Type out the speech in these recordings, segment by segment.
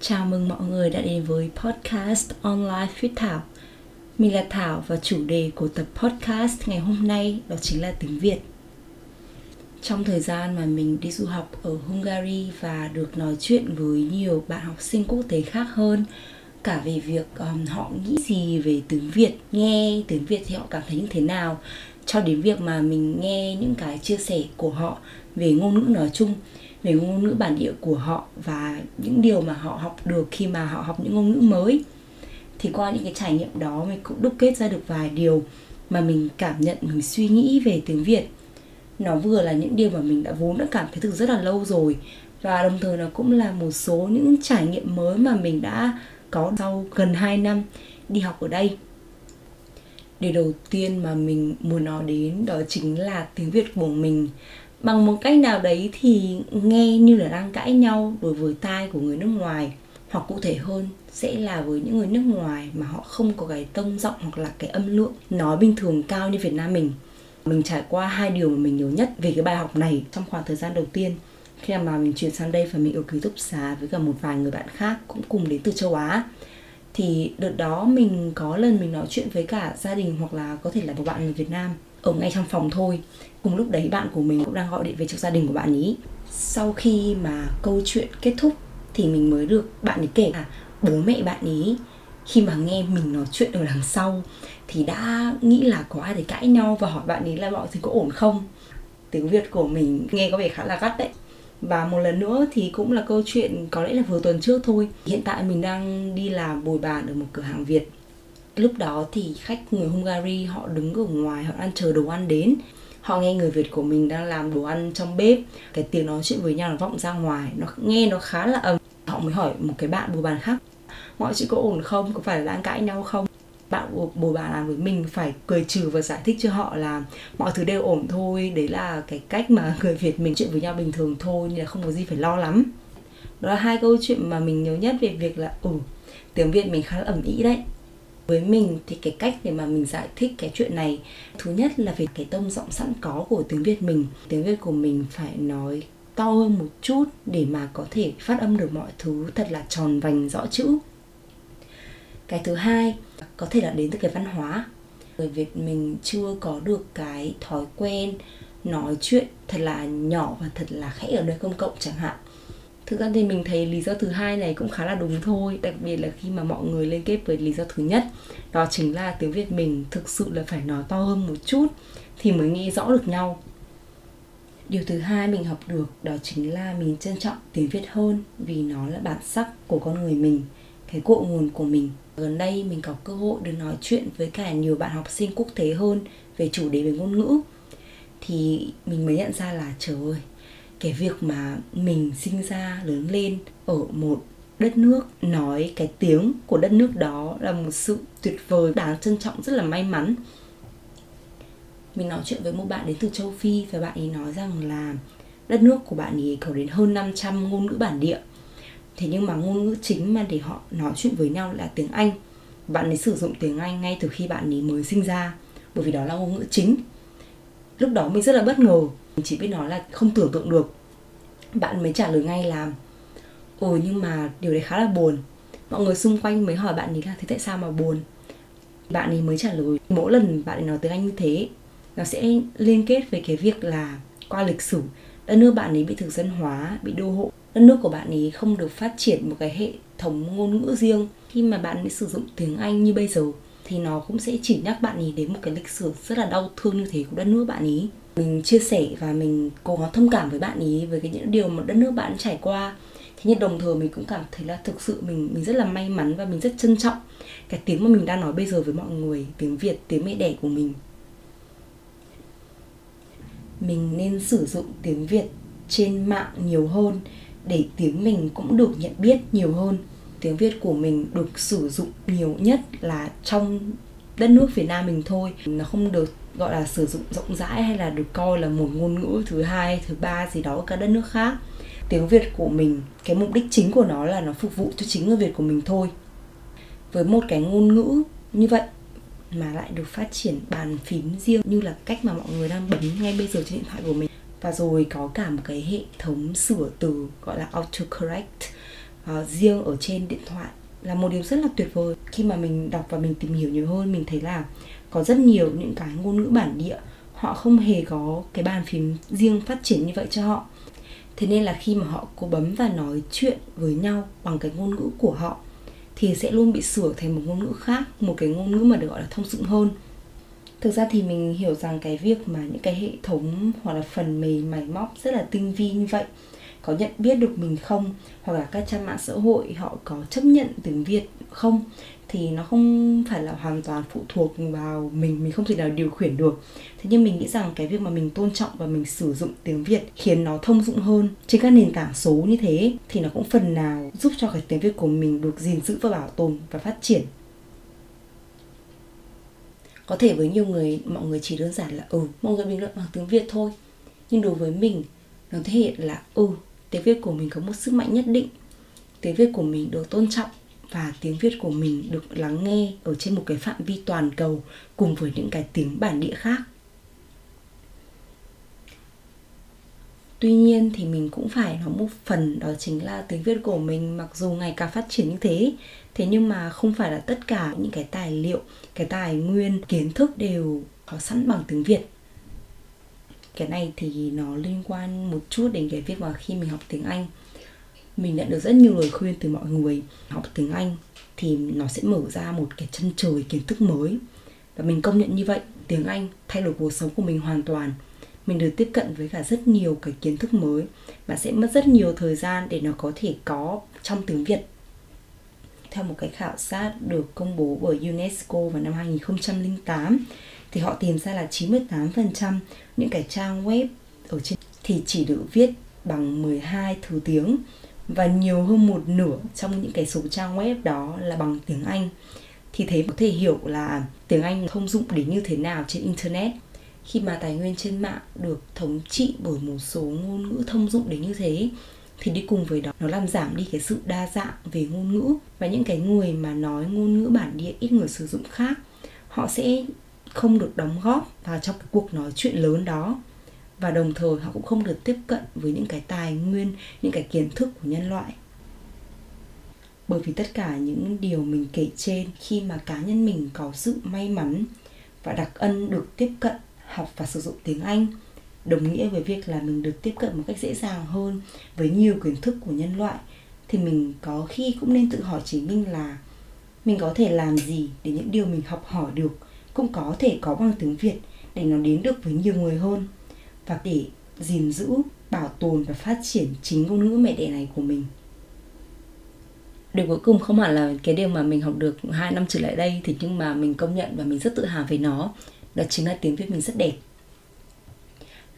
Chào mừng mọi người đã đến với podcast Online with Thảo. Mình là Thảo và chủ đề của tập podcast ngày hôm nay đó chính là tiếng Việt. Trong thời gian mà mình đi du học ở Hungary và được nói chuyện với nhiều bạn học sinh quốc tế khác hơn cả về việc um, họ nghĩ gì về tiếng Việt, nghe tiếng Việt thì họ cảm thấy như thế nào cho đến việc mà mình nghe những cái chia sẻ của họ về ngôn ngữ nói chung về ngôn ngữ bản địa của họ và những điều mà họ học được khi mà họ học những ngôn ngữ mới. Thì qua những cái trải nghiệm đó mình cũng đúc kết ra được vài điều mà mình cảm nhận, mình suy nghĩ về tiếng việt. Nó vừa là những điều mà mình đã vốn đã cảm thấy từ rất là lâu rồi và đồng thời nó cũng là một số những trải nghiệm mới mà mình đã có sau gần 2 năm đi học ở đây. Điều đầu tiên mà mình muốn nói đến đó chính là tiếng việt của mình bằng một cách nào đấy thì nghe như là đang cãi nhau đối với tai của người nước ngoài, hoặc cụ thể hơn, sẽ là với những người nước ngoài mà họ không có cái tông giọng hoặc là cái âm lượng nói bình thường cao như Việt Nam mình. Mình trải qua hai điều mà mình nhớ nhất về cái bài học này trong khoảng thời gian đầu tiên. Khi mà mình chuyển sang đây và mình ở ký túc xá với cả một vài người bạn khác cũng cùng đến từ châu Á, thì đợt đó mình có lần mình nói chuyện với cả gia đình hoặc là có thể là một bạn người Việt Nam ở ngay trong phòng thôi. Cùng lúc đấy bạn của mình cũng đang gọi điện về cho gia đình của bạn ý. Sau khi mà câu chuyện kết thúc thì mình mới được bạn ấy kể là bố mẹ bạn ý, khi mà nghe mình nói chuyện ở đằng sau thì đã nghĩ là có ai để cãi nhau và hỏi bạn ấy là mọi thứ có ổn không? Tiếng việt của mình nghe có vẻ khá là gắt đấy. Và một lần nữa thì cũng là câu chuyện có lẽ là vừa tuần trước thôi. Hiện tại mình đang đi làm bồi bàn ở một cửa hàng việt lúc đó thì khách người hungary họ đứng ở ngoài họ đang chờ đồ ăn đến. Họ nghe người Việt của mình đang làm đồ ăn trong bếp. Cái tiếng nói chuyện với nhau nó vọng ra ngoài nó nghe nó khá là ầm họ mới hỏi một cái bạn bồ bàn khác mọi chuyện có ổn không? Có phải là đang cãi nhau không? Bạn bồ, bồ bà làm với mình phải cười trừ và giải thích cho họ là mọi thứ đều ổn thôi. Đấy là cái cách mà người Việt mình chuyện với nhau bình thường thôi nên là không có gì phải lo lắm. Đó là hai câu chuyện mà mình nhớ nhất về việc là ừ tiếng Việt mình khá là ẩm ý đấy với mình thì cái cách để mà mình giải thích cái chuyện này, thứ nhất là về cái tông giọng sẵn có của tiếng việt mình. Tiếng việt của mình phải nói to hơn một chút để mà có thể phát âm được mọi thứ thật là tròn vành, rõ chữ. Cái thứ hai, có thể là đến từ cái văn hóa. Người việt mình chưa có được cái thói quen nói chuyện thật là nhỏ và thật là khẽ ở nơi công cộng chẳng hạn thực ra thì mình thấy lý do thứ hai này cũng khá là đúng thôi, đặc biệt là khi mà mọi người liên kết với lý do thứ nhất, đó chính là tiếng việt mình thực sự là phải nói to hơn một chút thì mới nghe rõ được nhau. Điều thứ hai mình học được đó chính là mình trân trọng tiếng việt hơn vì nó là bản sắc của con người mình, cái cội nguồn của mình. Gần đây mình có cơ hội được nói chuyện với cả nhiều bạn học sinh quốc tế hơn về chủ đề về ngôn ngữ, thì mình mới nhận ra là trời ơi cái việc mà mình sinh ra, lớn lên ở một đất nước, nói cái tiếng của đất nước đó là một sự tuyệt vời, đáng trân trọng, rất là may mắn. Mình nói chuyện với một bạn đến từ châu Phi và bạn ấy nói rằng là đất nước của bạn ấy có đến hơn 500 ngôn ngữ bản địa. Thế nhưng mà ngôn ngữ chính mà để họ nói chuyện với nhau là tiếng Anh. Bạn ấy sử dụng tiếng Anh ngay từ khi bạn ấy mới sinh ra, bởi vì đó là ngôn ngữ chính lúc đó mình rất là bất ngờ. Mình chỉ biết nói là không tưởng tượng được. Bạn mới trả lời ngay là, ồ, nhưng mà điều đấy khá là buồn. Mọi người xung quanh mới hỏi bạn ấy là, thế tại sao mà buồn? Bạn ấy mới trả lời, mỗi lần bạn ấy nói tiếng anh như thế, nó sẽ liên kết với cái việc là qua lịch sử. Đất nước bạn ấy bị thực dân hóa, bị đô hộ. Đất nước của bạn ấy không được phát triển một cái hệ thống ngôn ngữ riêng. Khi mà bạn ấy sử dụng tiếng anh như bây giờ thì nó cũng sẽ chỉ nhắc bạn ấy đến một cái lịch sử rất là đau thương như thế của đất nước bạn ấy mình chia sẻ và mình cố gắng thông cảm với bạn ý với cái những điều mà đất nước bạn trải qua. Thế nhưng đồng thời mình cũng cảm thấy là thực sự mình mình rất là may mắn và mình rất trân trọng cái tiếng mà mình đang nói bây giờ với mọi người, tiếng việt, tiếng mẹ đẻ của mình. Mình nên sử dụng tiếng việt trên mạng nhiều hơn để tiếng mình cũng được nhận biết nhiều hơn tiếng việt của mình được sử dụng nhiều nhất là trong đất nước việt nam mình thôi. Nó không được gọi là sử dụng rộng rãi hay là được coi là một ngôn ngữ thứ hai, thứ ba gì đó ở các đất nước khác. Tiếng việt của mình, cái mục đích chính của nó là nó phục vụ cho chính người việt của mình thôi. Với một cái ngôn ngữ như vậy mà lại được phát triển bàn phím riêng như là cách mà mọi người đang bấm ngay bây giờ trên điện thoại của mình. Và rồi có cả một cái hệ thống sửa từ gọi là autocorrect uh, riêng ở trên điện thoại là một điều rất là tuyệt vời. Khi mà mình đọc và mình tìm hiểu nhiều hơn mình thấy là có rất nhiều những cái ngôn ngữ bản địa họ không hề có cái bàn phím riêng phát triển như vậy cho họ. Thế nên là khi mà họ cố bấm và nói chuyện với nhau bằng cái ngôn ngữ của họ thì sẽ luôn bị sửa thành một ngôn ngữ khác một cái ngôn ngữ mà được gọi là thông dụng hơn. Thực ra thì mình hiểu rằng cái việc mà những cái hệ thống hoặc là phần mềm máy móc rất là tinh vi như vậy có nhận biết được mình không? Hoặc là các trang mạng xã hội họ có chấp nhận tiếng việt không? Thì nó không phải là hoàn toàn phụ thuộc vào mình mình không thể nào điều khiển được. Thế nhưng mình nghĩ rằng cái việc mà mình tôn trọng và mình sử dụng tiếng việt khiến nó thông dụng hơn trên các nền tảng số như thế thì nó cũng phần nào giúp cho cái tiếng việt của mình được gìn giữ và bảo tồn và phát triển. Có thể với nhiều người, mọi người chỉ đơn giản là ừ mọi người bình luận bằng tiếng việt thôi. Nhưng đối với mình, nó thể hiện là ừ tiếng việt của mình có một sức mạnh nhất định tiếng việt của mình được tôn trọng và tiếng Việt của mình được lắng nghe ở trên một cái phạm vi toàn cầu cùng với những cái tiếng bản địa khác. Tuy nhiên thì mình cũng phải nói một phần đó chính là tiếng Việt của mình mặc dù ngày càng phát triển như thế Thế nhưng mà không phải là tất cả những cái tài liệu, cái tài nguyên, kiến thức đều có sẵn bằng tiếng Việt cái này thì nó liên quan một chút đến cái việc mà khi mình học tiếng Anh, mình nhận được rất nhiều lời khuyên từ mọi người. Học tiếng Anh thì nó sẽ mở ra một cái chân trời kiến thức mới. Và mình công nhận như vậy, tiếng Anh thay đổi cuộc sống của mình hoàn toàn. Mình được tiếp cận với cả rất nhiều cái kiến thức mới và sẽ mất rất nhiều thời gian để nó có thể có trong tiếng Việt. Theo một cái khảo sát được công bố bởi UNESCO vào năm 2008 thì họ tìm ra là 98% những cái trang web ở trên thì chỉ được viết bằng 12 thứ tiếng và nhiều hơn một nửa trong những cái số trang web đó là bằng tiếng Anh. Thì thế có thể hiểu là tiếng Anh thông dụng đến như thế nào trên internet. Khi mà tài nguyên trên mạng được thống trị bởi một số ngôn ngữ thông dụng đến như thế, thì đi cùng với đó, nó làm giảm đi cái sự đa dạng về ngôn ngữ và những cái người mà nói ngôn ngữ bản địa ít người sử dụng khác, họ sẽ không được đóng góp vào trong cái cuộc nói chuyện lớn đó. Và đồng thời họ cũng không được tiếp cận với những cái tài nguyên, những cái kiến thức của nhân loại. Bởi vì tất cả những điều mình kể trên khi mà cá nhân mình có sự may mắn và đặc ân được tiếp cận, học và sử dụng tiếng Anh, đồng nghĩa với việc là mình được tiếp cận một cách dễ dàng hơn với nhiều kiến thức của nhân loại, thì mình có khi cũng nên tự hỏi chính mình là mình có thể làm gì để những điều mình học hỏi được cũng có thể có bằng tiếng Việt để nó đến được với nhiều người hơn và để gìn giữ, bảo tồn và phát triển chính ngôn ngữ mẹ đẻ này của mình. Điều cuối cùng không hẳn là cái điều mà mình học được hai năm trở lại đây thì nhưng mà mình công nhận và mình rất tự hào về nó đó chính là tiếng Việt mình rất đẹp.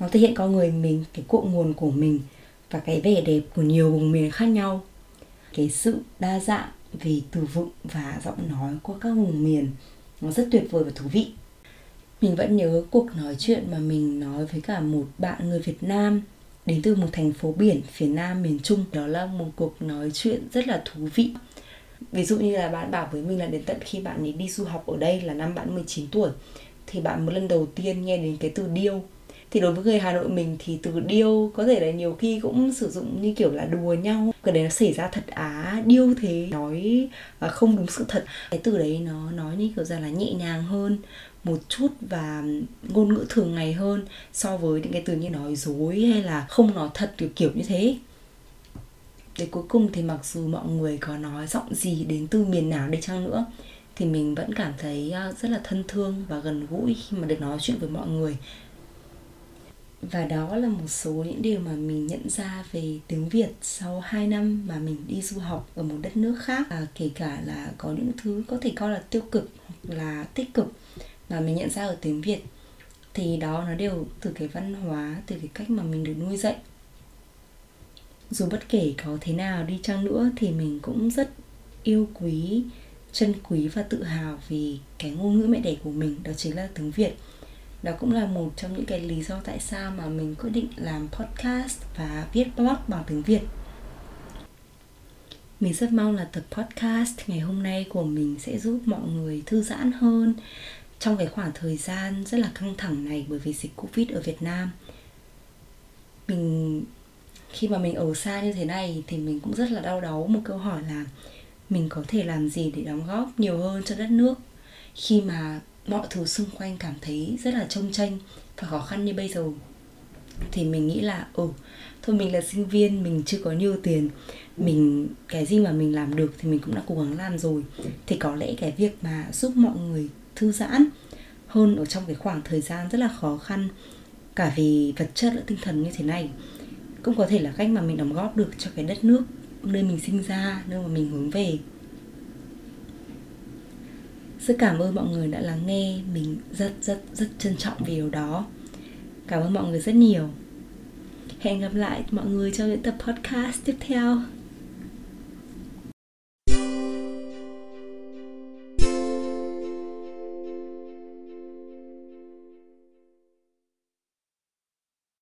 Nó thể hiện con người mình, cái cội nguồn của mình và cái vẻ đẹp của nhiều vùng miền khác nhau. Cái sự đa dạng về từ vựng và giọng nói của các vùng miền nó rất tuyệt vời và thú vị mình vẫn nhớ cuộc nói chuyện mà mình nói với cả một bạn người Việt Nam đến từ một thành phố biển phía nam miền Trung. Đó là một cuộc nói chuyện rất là thú vị. Ví dụ như là bạn bảo với mình là đến tận khi bạn ấy đi du học ở đây là năm bạn 19 tuổi, thì bạn một lần đầu tiên nghe đến cái từ điêu thì đối với người Hà Nội mình thì từ điêu có thể là nhiều khi cũng sử dụng như kiểu là đùa nhau. Cái đấy nó xảy ra thật á, điêu thế, nói à, không đúng sự thật. Cái từ đấy nó nói như kiểu ra là nhẹ nhàng hơn, một chút và ngôn ngữ thường ngày hơn so với những cái từ như nói dối hay là không nói thật, kiểu kiểu như thế. Để cuối cùng thì mặc dù mọi người có nói giọng gì đến từ miền nào đi chăng nữa, thì mình vẫn cảm thấy à, rất là thân thương và gần gũi khi mà được nói chuyện với mọi người và đó là một số những điều mà mình nhận ra về tiếng Việt sau 2 năm mà mình đi du học ở một đất nước khác. Và kể cả là có những thứ có thể coi là tiêu cực hoặc là tích cực mà mình nhận ra ở tiếng Việt, thì đó nó đều từ cái văn hóa, từ cái cách mà mình được nuôi dạy. Dù bất kể có thế nào đi chăng nữa thì mình cũng rất yêu quý, trân quý và tự hào vì cái ngôn ngữ mẹ đẻ của mình, đó chính là tiếng Việt đó cũng là một trong những cái lý do tại sao mà mình quyết định làm podcast và viết blog bằng tiếng Việt. Mình rất mong là tập podcast ngày hôm nay của mình sẽ giúp mọi người thư giãn hơn trong cái khoảng thời gian rất là căng thẳng này bởi vì dịch covid ở việt nam. Mình, khi mà mình ở xa như thế này thì mình cũng rất là đau đáu một câu hỏi là mình có thể làm gì để đóng góp nhiều hơn cho đất nước khi mà mọi thứ xung quanh cảm thấy rất là trông tranh và khó khăn như bây giờ. Thì mình nghĩ là ừ thôi mình là sinh viên, mình chưa có nhiều tiền, mình, cái gì mà mình làm được thì mình cũng đã cố gắng làm rồi. Thì có lẽ cái việc mà giúp mọi người thư giãn hơn ở trong cái khoảng thời gian rất là khó khăn, cả vì vật chất lẫn tinh thần như thế này, cũng có thể là cách mà mình đóng góp được cho cái đất nước nơi mình sinh ra, nơi mà mình hướng về rất cảm ơn mọi người đã lắng nghe mình rất rất rất trân trọng vì điều đó. Cảm ơn mọi người rất nhiều. Hẹn gặp lại mọi người trong những tập podcast tiếp theo.